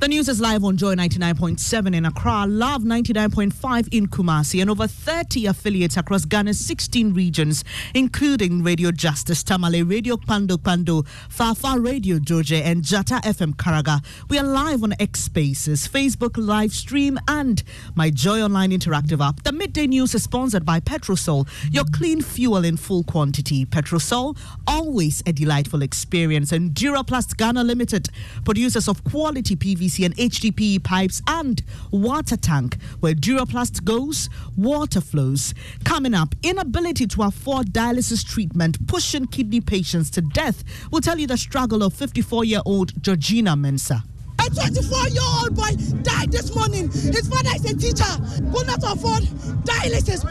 The news is live on Joy 99.7 in Accra, Love 99.5 in Kumasi, and over 30 affiliates across Ghana's 16 regions, including Radio Justice, Tamale Radio Pando Pando, Fafa Radio Georgia, and Jata FM Karaga. We are live on X Spaces, Facebook live stream, and my Joy Online interactive app. The midday news is sponsored by Petrosol, your clean fuel in full quantity. Petrosol, always a delightful experience. And Duraplast Ghana Limited, producers of quality PVC and HDPE pipes and water tank. Where Duraplast goes, water flows. Coming up, inability to afford dialysis treatment pushing kidney patients to death. We'll tell you the struggle of 54 year old Georgina Mensah. A 24 year old boy died this morning. His father is a teacher, could not afford dialysis.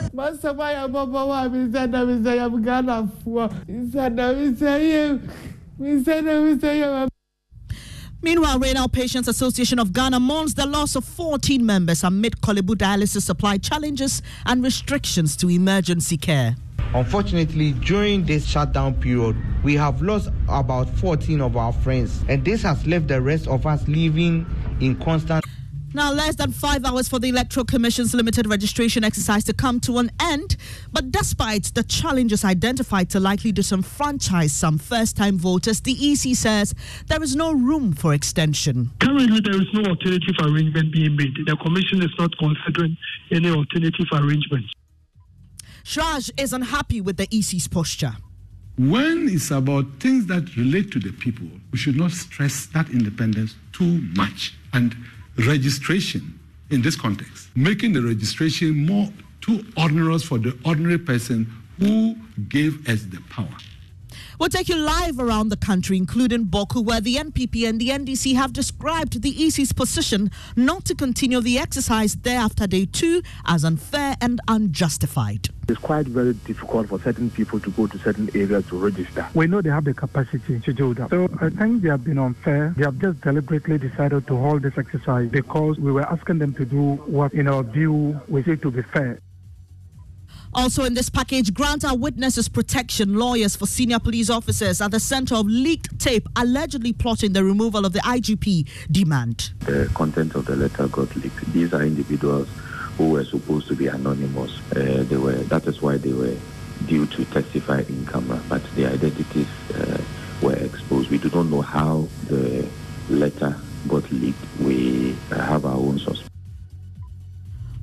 Meanwhile, Renal Patients Association of Ghana mourns the loss of 14 members amid Korle Bu dialysis supply challenges and restrictions to emergency care. Unfortunately, during this shutdown period, we have lost about 14 of our friends, and this has left the rest of us living in constant. Now, less than five hours for the Electoral Commission's limited registration exercise to come to an end. But despite the challenges identified to likely disenfranchise some first time voters, the EC says there is no room for extension. Currently, there is no alternative arrangement being made. The Commission is not considering any alternative arrangement. CHRAJ is unhappy with the EC's posture. When it's about things that relate to the people, we should not stress that independence too much. And registration in this context, making the registration more too onerous for the ordinary person who gave us the power. We'll take you live around the country, including Bawku, where the NPP and the NDC have described the EC's position not to continue the exercise there after day two as unfair and unjustified. It's quite very difficult for certain people to go to certain areas to register. We know they have the capacity to do that. So I think they have been unfair. They have just deliberately decided to hold this exercise because we were asking them to do what, in our view, we see to be fair. Also in this package, grant our witnesses protection. Lawyers for senior police officers at the center of leaked tape allegedly plotting the removal of the IGP demand. The content of the letter got leaked. These are individuals who were supposed to be anonymous. Uh, they were. That is why they were due to testify in camera, but their identities uh, were exposed. We do not know how the letter got leaked. We have our own suspicion.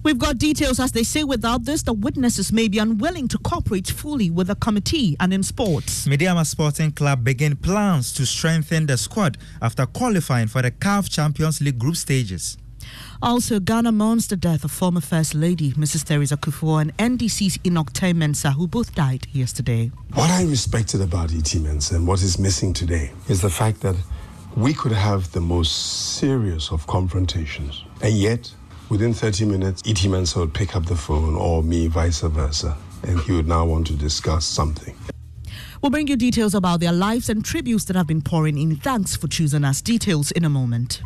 We've got details as they say without this, the witnesses may be unwilling to cooperate fully with the committee and in sports. Medeama Sporting Club begin plans to strengthen the squad after qualifying for the CAF Champions League group stages. Also, Ghana mourns the death of former First Lady Mrs. Theresa Kufuor and NDC's Enoch Mensah, who both died yesterday. What I respected about E.T. Mensah and what is missing today is the fact that we could have the most serious of confrontations, and yet Within 30 minutes, E.T. Mensah would pick up the phone, or me, vice versa, and he would now want to discuss something. We'll bring you details about their lives and tributes that have been pouring in. Thanks for choosing us. Details in a moment.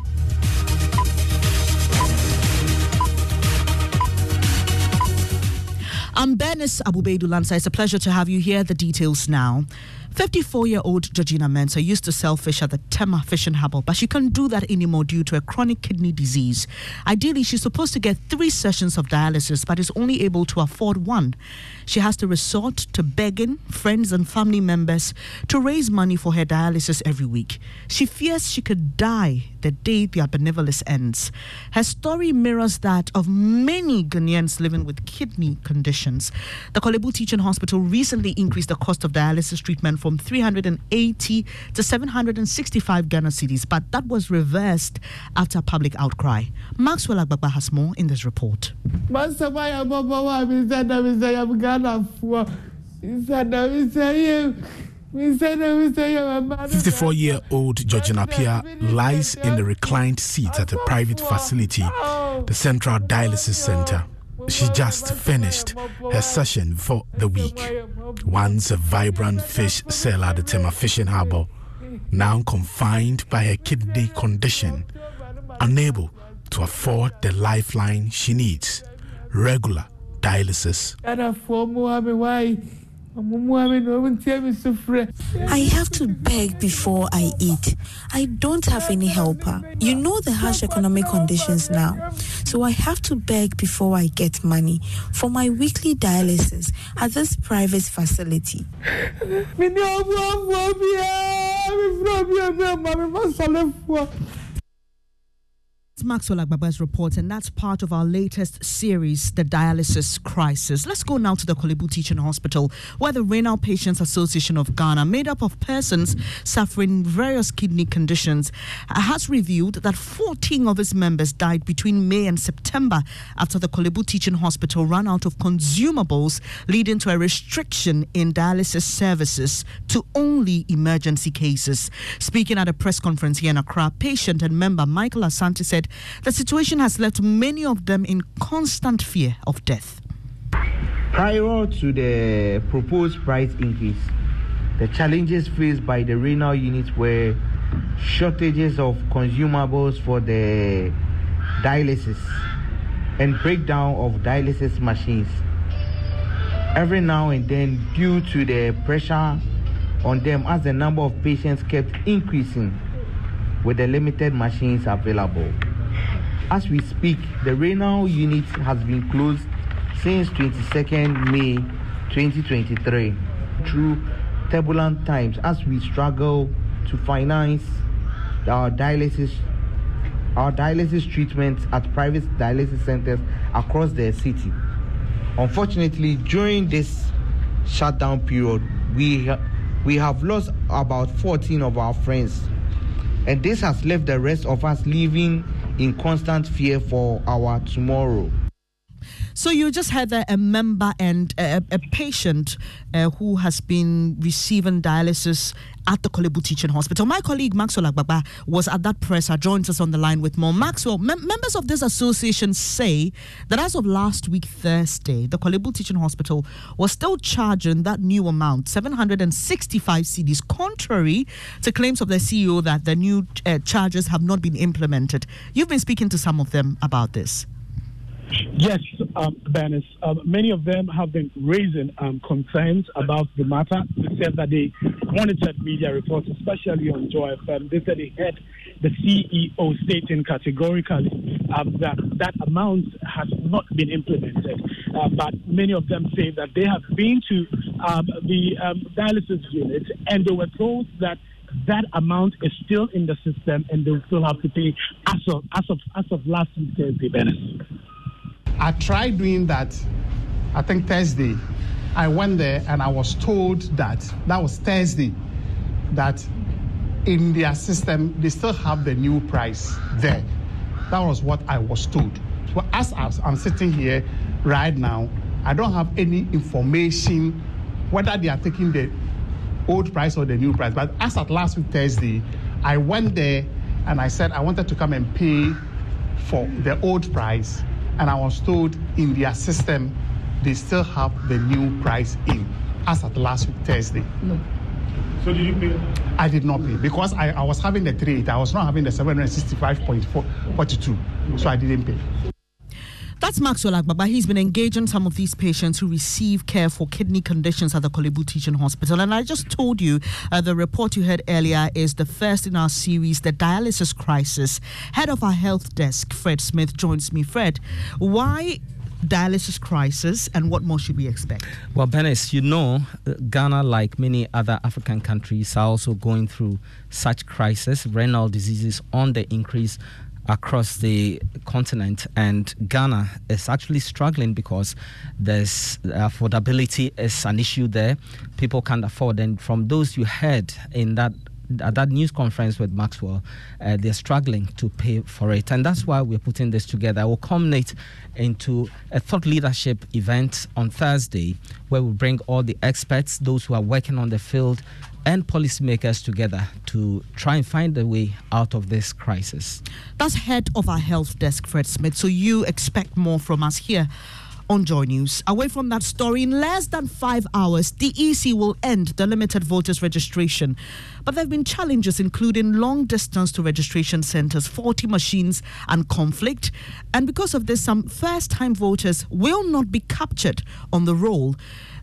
I'm Bernice Abubedu Lansa. It's a pleasure to have you here. The details now. 54 year old Georgina Mensah used to sell fish at the Tema Fishing Harbour, but she can't do that anymore due to a chronic kidney disease. Ideally, she's supposed to get three sessions of dialysis, but is only able to afford one. She has to resort to begging friends and family members to raise money for her dialysis every week. She fears she could die the day their benevolence ends. Her story mirrors that of many Ghanaians living with kidney conditions. The Korle Bu Teaching Hospital recently increased the cost of dialysis treatment from 380 to 765 Ghana cedis, but that was reversed after public outcry. Maxwell Agbagba has more in this report. 54 year old Georgina Pia lies in the reclined seat at a private facility, the Central Dialysis Center. She just finished her session for the week. Once a vibrant fish seller at the Tema Fishing Harbour, now confined by her kidney condition, unable to afford the lifeline she needs regular dialysis. I have to beg before I eat. I don't have any helper. You know the harsh economic conditions now. So I have to beg before I get money for my weekly dialysis at this private facility. Maxwell Agbagba's report, and that's part of our latest series, The Dialysis Crisis. Let's go now to the Korle Teaching Hospital, where the Renal Patients Association of Ghana, made up of persons suffering various kidney conditions, has revealed that 14 of its members died between May and September after the Korle Teaching Hospital ran out of consumables, leading to a restriction in dialysis services to only emergency cases. Speaking at a press conference here in Accra, patient and member Michael Asante said the situation has left many of them in constant fear of death. Prior to the proposed price increase, the challenges faced by the renal units were shortages of consumables for the dialysis and breakdown of dialysis machines. Every now and then, due to the pressure on them as the number of patients kept increasing with the limited machines available. As we speak, the renal unit has been closed since 22nd May 2023 through turbulent times as we struggle to finance our dialysis our dialysis treatments at private dialysis centers across the city. Unfortunately, during this shutdown period, we ha- we have lost about 14 of our friends, and this has left the rest of us living in constant fear for our tomorrow. So you just had a, a member and a, a patient uh, who has been receiving dialysis at the Korle Bu Teaching Hospital. My colleague Maxwell Agbagba was at that presser, joins us on the line with more. Maxwell, mem- members of this association say that as of last week, Thursday, the Korle Bu Teaching Hospital was still charging that new amount, 765 cedis, contrary to claims of the CEO that the new uh, charges have not been implemented. You've been speaking to some of them about this. Yes, um, Bernice. Um, many of them have been raising um, concerns about the matter. They said that they monitored media reports, especially on Joy FM. They said they heard the CEO stating categorically um, that that amount has not been implemented. Uh, but many of them say that they have been to um, the um, dialysis unit and they were told that that amount is still in the system and they will still have to pay as of as of as of last week Thursday, Bernice. I tried doing that, I think Thursday. I went there and I was told that that was Thursday, that in their system they still have the new price there. That was what I was told. So as I'm sitting here right now, I don't have any information whether they are taking the old price or the new price. But as at last week Thursday, I went there and I said I wanted to come and pay for the old price and I was told in their system they still have the new price in as at last week Thursday. No. So did you pay? I did not pay because I, I was having the trade. I was not having the 765.42. So I didn't pay. That's Maxwell Agbagba. He's been engaging some of these patients who receive care for kidney conditions at the Korle Teaching Hospital. And I just told you uh, the report you heard earlier is the first in our series, The Dialysis Crisis. Head of our health desk, Fred Smith, joins me. Fred, why dialysis crisis and what more should we expect? Well, Bernice, you know, Ghana, like many other African countries, are also going through such crisis, renal diseases on the increase across the continent and Ghana is actually struggling because there's affordability is an issue there people can't afford and from those you heard in that at that news conference with Maxwell, uh, they're struggling to pay for it. And that's why we're putting this together. We'll culminate into a thought leadership event on Thursday where we bring all the experts, those who are working on the field, and policymakers together to try and find a way out of this crisis. That's head of our health desk, Fred Smith. So you expect more from us here on Joy News. Away from that story, in less than five hours, the EC will end the limited voters registration. But there have been challenges, including long distance to registration centres, faulty machines, and conflict. And because of this, some first time voters will not be captured on the roll.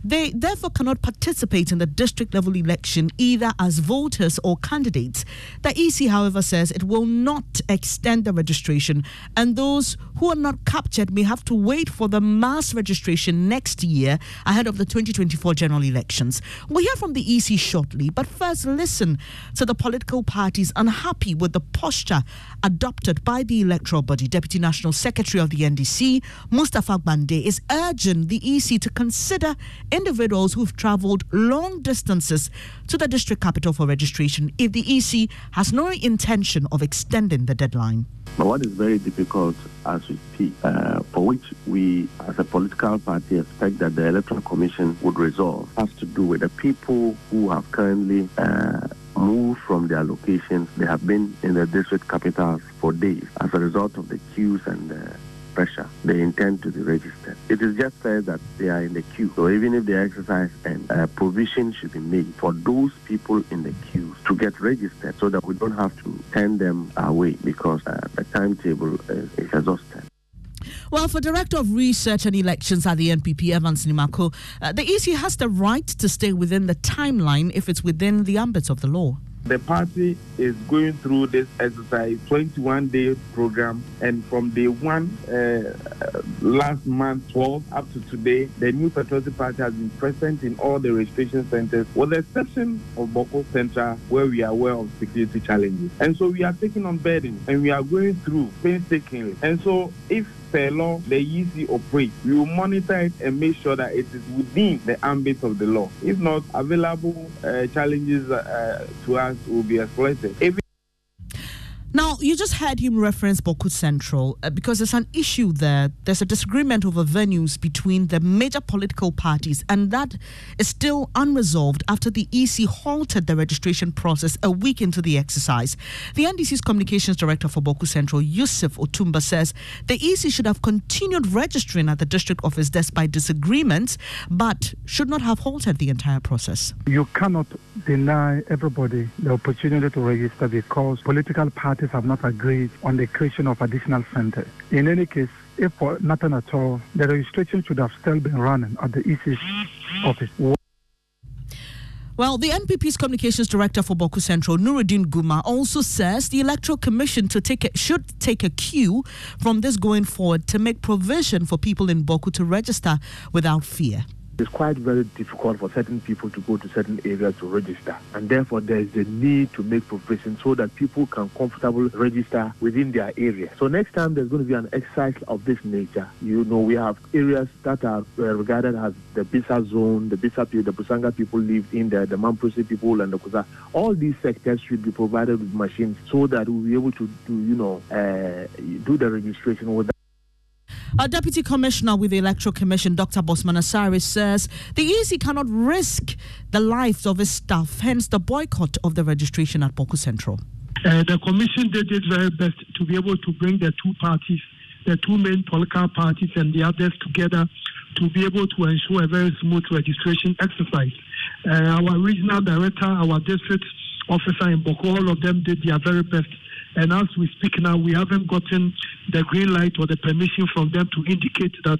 They therefore cannot participate in the district level election either as voters or candidates. The EC, however, says it will not extend the registration, and those who are not captured may have to wait for the mass registration next year ahead of the 2024 general elections. We'll hear from the EC shortly, but first listen to the political parties unhappy with the posture adopted by the electoral body. Deputy National Secretary of the NDC, Mustafa Gbande, is urging the EC to consider individuals who've traveled long distances to the district capital for registration if the EC has no intention of extending the deadline. But what is very difficult as we speak, uh, for which we as a political party expect that the Electoral Commission would resolve, has to do with the people who have currently uh, moved from their locations. They have been in the district capitals for days as a result of the queues and uh, pressure, they intend to be registered. It is just said that they are in the queue. So even if they exercise and uh, provision should be made for those people in the queue to get registered so that we don't have to turn them away because uh, the timetable is, is exhausted. Well, for Director of Research and Elections at the NPP, Evans Nimako, uh, the EC has the right to stay within the timeline if it's within the ambit of the law. The party is going through this exercise 21 day program, and from day one, uh, last month, 12 up to today, the new Patriotic Party has been present in all the registration centers, with the exception of Bawku Central, where we are aware of security challenges. And so we are taking on burden and we are going through painstakingly. And so if per law the EC operates, we will monitor it and make sure that it is within the ambit of the law. If not, available uh, challenges uh, to us will be exploited. If now, you just heard him reference Bawku Central uh, because there's an issue there. There's a disagreement over venues between the major political parties, and that is still unresolved after the EC halted the registration process a week into the exercise. The NDC's communications director for Bawku Central, Yusuf Otumba, says the EC should have continued registering at the district office despite disagreements, but should not have halted the entire process. You cannot deny everybody the opportunity to register because political parties parties have not agreed on the creation of additional centers. In any case, if for nothing at all, the registration should have still been running at the EC's office. Well, the NPP's communications director for Bawku Central, Nuruddin Guma, also says the Electoral Commission take a, should take a cue from this going forward to make provision for people in Bawku to register without fear. It's quite very difficult for certain people to go to certain areas to register, and therefore there is a need to make provision so that people can comfortably register within their area. So next time there's going to be an exercise of this nature, you know, we have areas that are uh, regarded as the Bisa zone, the Bisa people, the Busanga people live in there, the Mamprusi people, and the Kusa. All these sectors should be provided with machines so that we'll be able to do, you know, uh, do the registration without. A deputy commissioner with the Electoral Commission, Dr. Bossman Asare, says the EC cannot risk the lives of its staff, hence the boycott of the registration at Bawku Central. Uh, the commission did its very best to be able to bring the two parties, the two main political parties, and the others together to be able to ensure a very smooth registration exercise. Uh, our regional director, our district officer in Bawku, all of them did their very best and as we speak now, we haven't gotten the green light or the permission from them to indicate that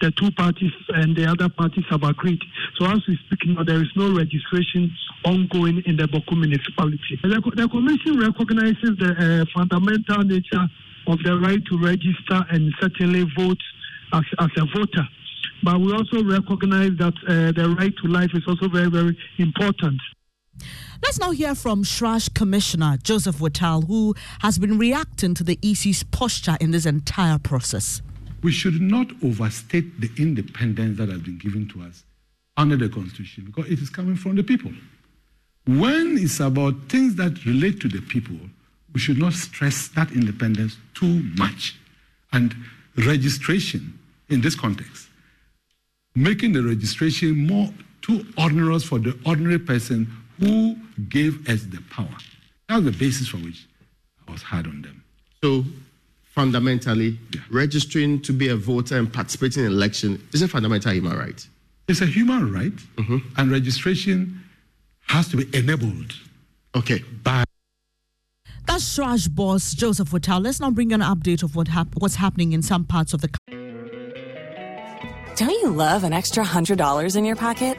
the two parties and the other parties have agreed. So as we speak now, there is no registration ongoing in the Bawku municipality. The, the Commission recognizes the uh, fundamental nature of the right to register and certainly vote as, as a voter. But we also recognize that uh, the right to life is also very, very important. Let's now hear from CHRAJ Commissioner Joseph Whittal, who has been reacting to the EC's posture in this entire process. We should not overstate the independence that has been given to us under the Constitution because it is coming from the people. When it's about things that relate to the people, we should not stress that independence too much. And registration in this context, making the registration more too onerous for the ordinary person who gave us the power. That was the basis for which I was hard on them. So, fundamentally, yeah. registering to be a voter and participating in election is a fundamental human right. It's a human right, mm-hmm. and registration has to be enabled. Okay. By that's CHRAJ boss Joseph Whittal. Let's now bring an update of what hap- what's happening in some parts of the country. Don't you love an extra $100 in your pocket?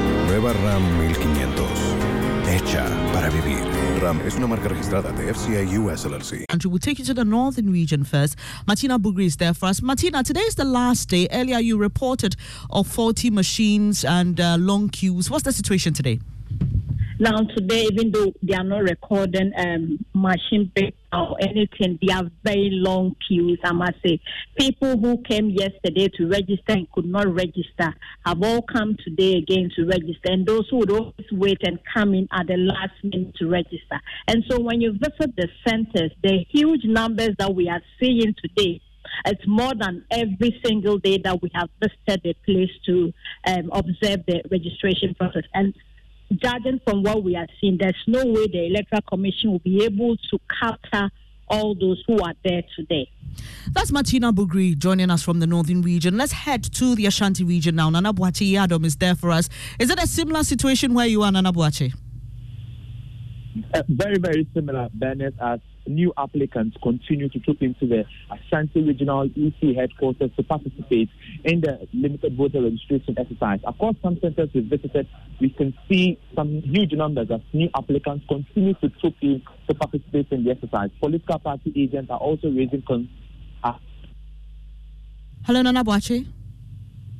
Nueva RAM 1500 hecha para vivir. Ram es una marca registrada de FCA US LLC. Andrew, we'll take you to the northern region first. Martina Bugri is there for us. Martina, today is the last day. Earlier, you reported of faulty machines and uh, long queues. What's the situation today? Now, today, even though they are not recording um, machine or anything, they are very long queues, I must say. People who came yesterday to register and could not register have all come today again to register, and those who would always wait and come in at the last minute to register. And so, when you visit the centers, the huge numbers that we are seeing today it's more than every single day that we have visited the place to um, observe the registration process. And judging from what we are seeing, there's no way the Electoral Commission will be able to capture all those who are there today. That's Martina Bugri joining us from the northern region. Let's head to the Ashanti region now. Nana Boakye Yiadom is there for us. Is it a similar situation where you are, Nana Boakye? Uh, very, very similar, Bennett, as new applicants continue to troop into the Ashanti Regional EC headquarters to participate in the limited voter registration exercise. Across some centers we visited, we can see some huge numbers of new applicants continue to troop in to participate in the exercise. Political party agents are also raising concerns. Hello, Nana Boakye.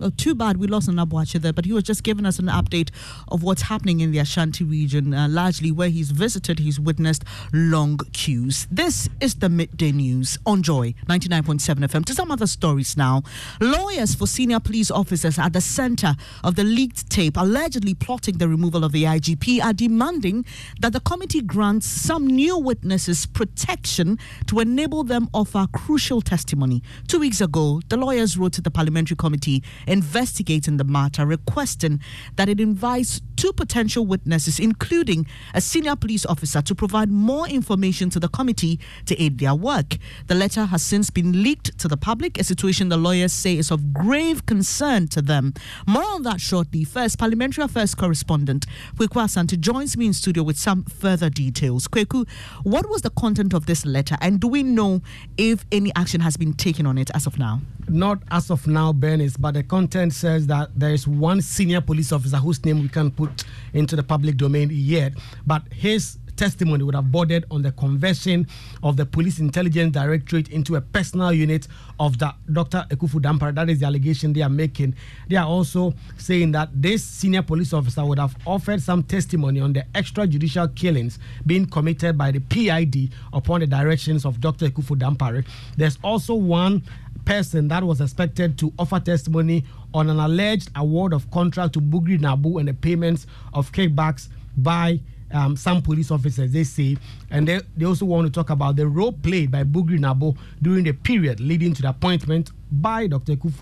Well, too bad we lost an Nabuache there, but he was just giving us an update of what's happening in the Ashanti region, uh, largely where he's visited, he's witnessed long queues. This is the midday news on Joy 99.7 FM. To some other stories now. Lawyers for senior police officers at the center of the leaked tape, allegedly plotting the removal of the IGP, are demanding that the committee grants some new witnesses protection to enable them offer crucial testimony. Two weeks ago, the lawyers wrote to the parliamentary committee investigating the matter, requesting that it invites two potential witnesses, including a senior police officer, to provide more information to the committee to aid their work. The letter has since been leaked to the public, a situation the lawyers say is of grave concern to them. More on that shortly. First, Parliamentary Affairs correspondent Kweku Asante joins me in studio with some further details. Kweku, what was the content of this letter, and do we know if any action has been taken on it as of now? Not as of now, Bernice, but the content says that there is one senior police officer whose name we can't put into the public domain yet, but his testimony would have bordered on the conversion of the Police Intelligence Directorate into a personal unit of the Dr. Akuffo Dampare. That is the allegation they are making. They are also saying that this senior police officer would have offered some testimony on the extrajudicial killings being committed by the PID upon the directions of Dr. Akuffo Dampare. There's also one person that was expected to offer testimony on an alleged award of contract to Bugri Naabu and the payments of kickbacks by um, some police officers, they say. And they, they also want to talk about the role played by Bugri Naabu during the period leading to the appointment by Dr. Kuf,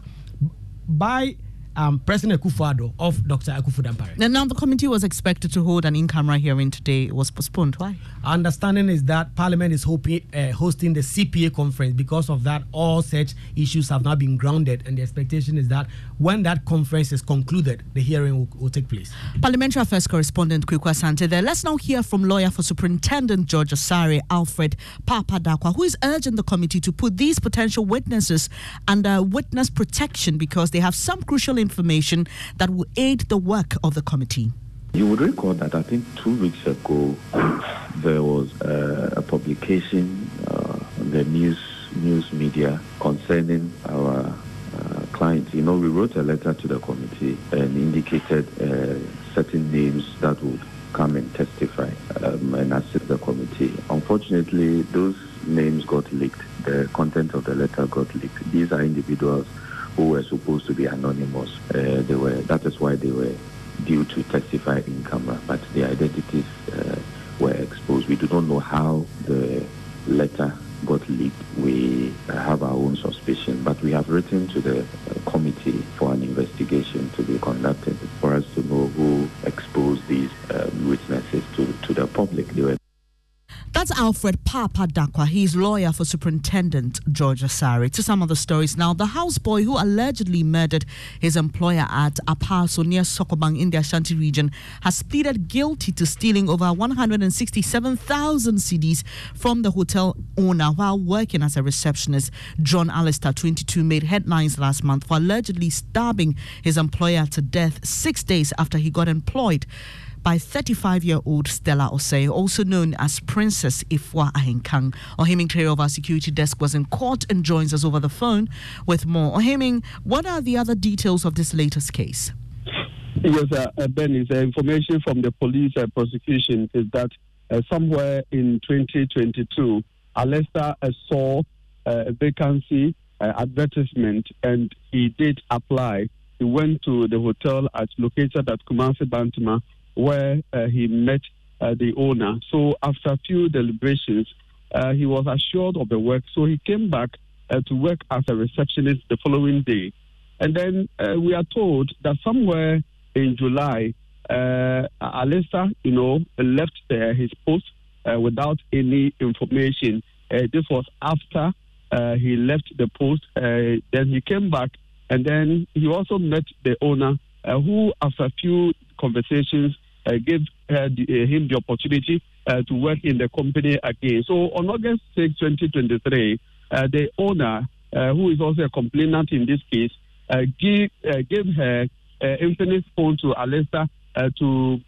by um, President Akufo-Addo of Dr. Akuffo Dampare. And now the committee was expected to hold an in-camera hearing today. It was postponed. Why? Our understanding is that Parliament is hoping, uh, hosting the CPA conference. Because of that, all such issues have now been grounded, and the expectation is that when that conference is concluded, the hearing will, will take place. Parliamentary Affairs correspondent Kweku Asante there. Let's now hear from lawyer for Superintendent George Asare, Alfred Papadakwa, who is urging the committee to put these potential witnesses under witness protection because they have some crucial information that will aid the work of the committee. You would recall that I think two weeks ago there was uh, a publication uh, the news news media concerning our uh, clients. You know, we wrote a letter to the committee and indicated uh, certain names that would come and testify um, and assist the committee. Unfortunately, those names got leaked. The content of the letter got leaked. These are individuals who were supposed to be anonymous. Uh, they were. That is why they were due to testify in camera, but their identities uh, were exposed. We do not know how the letter got leaked. We have our own suspicion, but we have written to the uh, committee for an investigation to be conducted for us to know who exposed these um, witnesses to, to the public. They were that's Alfred Papadakwa. He's lawyer for Superintendent George Asare. To some of the stories now, the houseboy who allegedly murdered his employer at Apaso near Sokobang in the Ashanti region has pleaded guilty to stealing over 167,000 cedis from the hotel owner while working as a receptionist. John Alistair, 22, made headlines last month for allegedly stabbing his employer to death six days after he got employed by 35 year old Stella Osei, also known as Princess Ifwa Ahenkang. Ohiming Clay of our security desk was in court and joins us over the phone with more. Ohiming, what are the other details of this latest case? Yes, uh, uh, Ben, is uh, information from the police uh, prosecution is that uh, somewhere in 2022, Alesta uh, saw uh, a vacancy advertisement and he did apply. He went to the hotel at located at Kumasi Bantama where uh, he met uh, the owner. So after a few deliberations, uh, he was assured of the work. So he came back to work as a receptionist the following day. And then uh, we are told that somewhere in July, uh, Alesta, you know, left uh, his post uh, without any information. This was after he left the post. Then he came back, and then he also met the owner, who, after a few conversations, uh, gave uh, uh, him the opportunity uh, to work in the company again. So on August 6, 2023, uh, the owner, who is also a complainant in this case, give, gave her Infinix phone to Alesta uh, to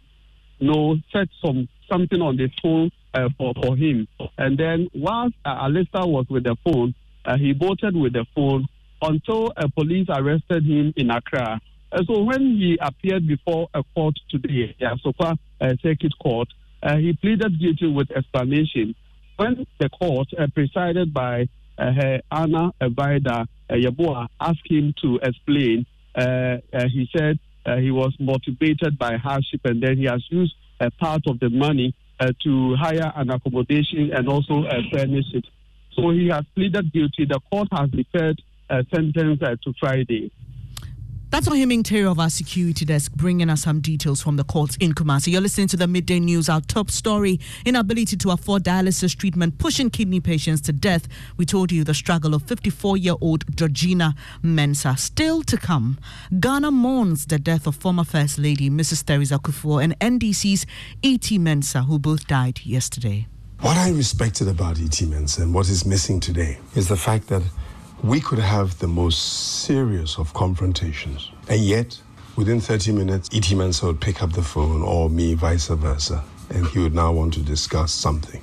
you know, set some something on the phone for, for him. And then whilst uh, was with the phone, he bolted with the phone until police arrested him in Accra. Uh, so when he appeared before a court today, yeah, so far uh, circuit court, uh, he pleaded guilty with explanation. When the court, uh, presided by uh, Anna Evida uh, Yeboah, asked him to explain, uh, uh, he said uh, he was motivated by hardship and then he has used a part of the money uh, to hire an accommodation and also uh, furnish it. So he has pleaded guilty. The court has deferred a sentence uh, to Friday. That's Ohiming Terry of our security desk bringing us some details from the courts in Kumasi. You're listening to the Midday News. Our top story inability to afford dialysis treatment pushing kidney patients to death. We told you the struggle of 54 year old Georgina Mensah. Still to come. Ghana mourns the death of former First Lady Mrs. Theresa Kufuor and NDC's E.T. Mensah, who both died yesterday. What I respected about E.T. Mensah and what is missing today is the fact that we could have the most serious of confrontations. And yet, within 30 minutes, E.T. Mensah would pick up the phone, or me, vice versa, and he would now want to discuss something.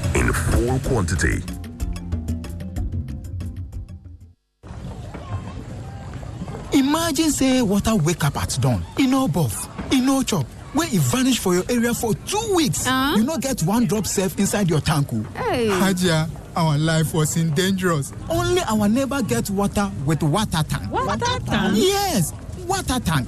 in full quantity. Imagine say water wake up at dawn, e no buff, e no chop, wey e vanish for your area for two weeks. Uh-huh. You no get one drop safe inside your tank o. Hey. Our life was in dangerous. Only our neighbor get water with water tank. Water tank? Yes, water tank.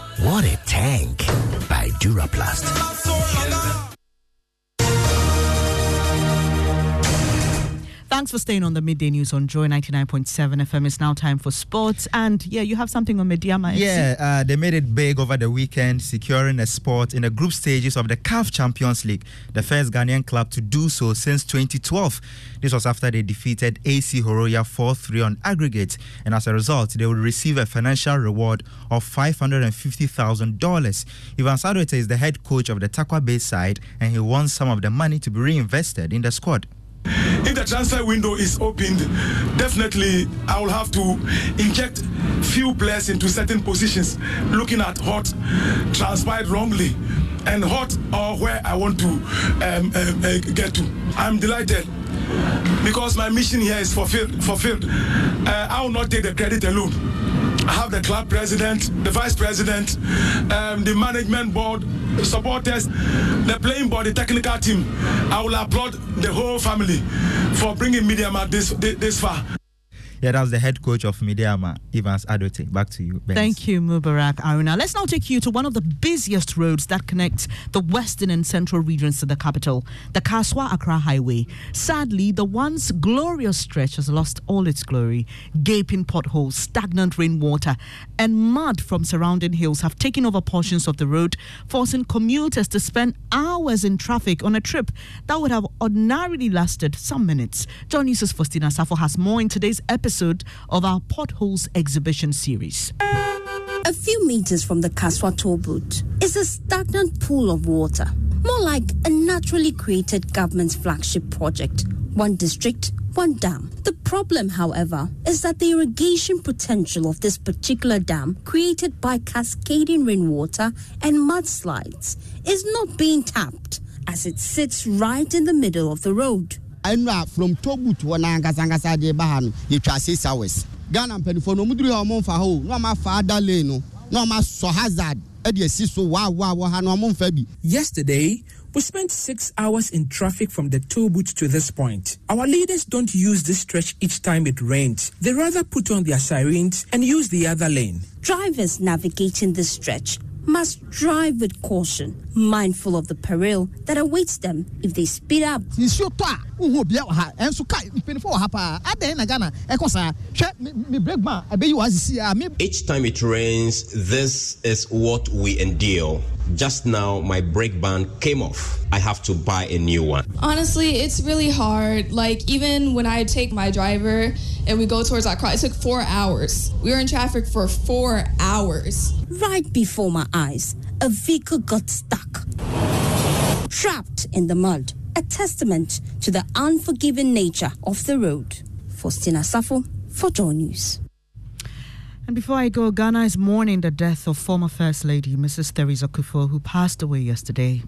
What a tank! By Duraplast. Thanks for staying on the midday news on Joy 99.7 FM. It's now time for sports. And yeah, you have something on Medeama. Yeah, uh, they made it big over the weekend, securing a spot in the group stages of the CAF Champions League, the first Ghanaian club to do so since 2012. This was after they defeated AC Horoya 4 3 on aggregate, and as a result, they will receive a financial reward of $550,000. Ivan Sadwete is the head coach of the Tarkwa Bay side, and he wants some of the money to be reinvested in the squad. If the transfer window is opened, definitely I will have to inject few players into certain positions, looking at what transpired wrongly and what or where I want to um, um, get to. I'm delighted because my mission here is fulfilled. fulfilled. Uh, I will not take the credit alone. I have the club president, the vice president, um, the management board, supporters, the playing board, the technical team. I will applaud the whole family for bringing Medeama this, this far. Yeah, that was the head coach of Medeama, Evans Adote. Back to you. Thank you, Mubarak Aruna. Let's now take you to one of the busiest roads that connects the western and central regions to the capital, the Kasoa Accra Highway. Sadly, the once glorious stretch has lost all its glory. Gaping potholes, stagnant rainwater, and mud from surrounding hills have taken over portions of the road, forcing commuters to spend hours in traffic on a trip that would have ordinarily lasted some minutes. Joy News' Faustina Safo has more in today's episode of our Potholes exhibition series. A few meters from the Kasoa toll booth is a stagnant pool of water, more like a naturally created government's flagship project. One district, one dam. The problem, however, is that the irrigation potential of this particular dam, created by cascading rainwater and mudslides, is not being tapped as it sits right in the middle of the road. Ɛnura from tobut wɔ n'ankasankasa de ba ha no yɛtwa six hours ghana mpanimfoɔ no ɔmuduru ha ɔmo nfa ha o na ɔmo afa ada lane no na ɔmo asɔ hazard ɛde esi so waawa wɔ ha no ɔmo nfa bi. Yesterday, we spent six hours in traffic from the toll booth to this point. Our leaders don't use this stretch each time it rains. They rather put on their sirens and use the other lane. Drivers navigating this stretch must drive with caution, mindful of the peril that awaits them if they speed up. nsuo tɔ a wohu obia wɔ ha ɛnso ka mpanimfoɔ wɔ ha paa adɛn na ghana ɛkɔ saa hwɛ me- me brake ɛbɛyi wɔ asisi a me Each time it rains, this is what we endure. Just now, my brake band came off. I have to buy a new one. Honestly, it's really hard. Like, even when I take my driver and we go towards Accra, it took four hours. We were in traffic for four hours. Right before my eyes, a vehicle got stuck, trapped in the mud. A testament to the unforgiving nature of the road. Faustina Safo for Joy News. And before I go, Ghana is mourning the death of former First Lady Mrs. Theresa Kufuor, who passed away yesterday.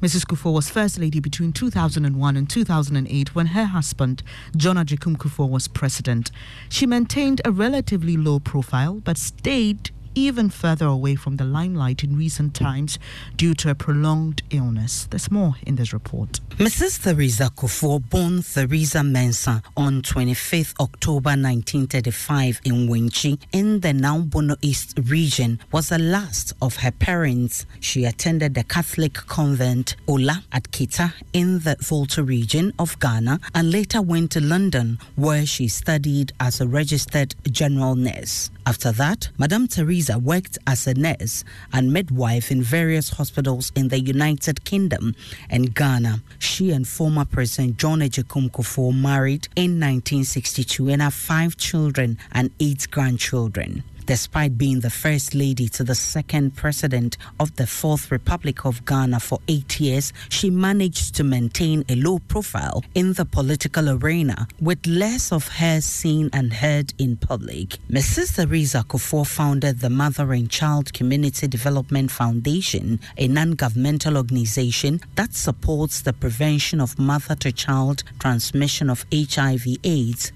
Mrs. Kufuor was First Lady between 2001 and 2008 when her husband, John Agyekum Kufuor, was president. She maintained a relatively low profile but stayed even further away from the limelight in recent times due to a prolonged illness. There's more in this report. Mrs. Theresa Kufuor, born Theresa Mensah on 25th October 1935 in Wenchi in the now Bono East region, was the last of her parents. She attended the Catholic convent Ola at Keta in the Volta region of Ghana and later went to London where she studied as a registered general nurse. After that, Madame Teresa worked as a nurse and midwife in various hospitals in the United Kingdom and Ghana. She and former President John Agyekum Kufuor married in 1962 and have five children and eight grandchildren. Despite being the first lady to the second president of the Fourth Republic of Ghana for eight years, she managed to maintain a low profile in the political arena, with less of her seen and heard in public. Mrs. Theresa Kufuor founded the Mother and Child Community Development Foundation, a non governmental organization that supports the prevention of mother to child transmission of HIV/AIDS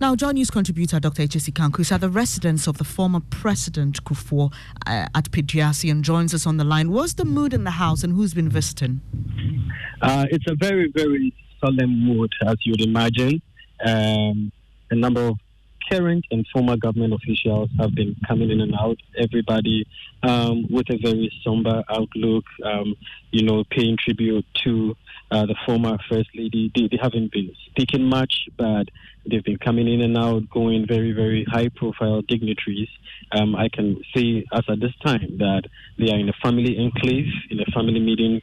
Now, Joy News contributor Dr. H.S. Kanku is at the residence of the former President Kufuor uh, at Pediasi and joins us on the line. What's the mood in the house and who's been visiting? Uh, it's a very, very solemn mood, as you'd imagine. Um, a number of current and former government officials have been coming in and out. Everybody um, with a very somber outlook, um, you know, paying tribute to uh, the former First Lady. They, they haven't been speaking much, but they've been coming in and out, going very, very high profile dignitaries. Um, I can say, as at this time, that they are in a family enclave, in a family meeting.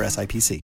member SIPC.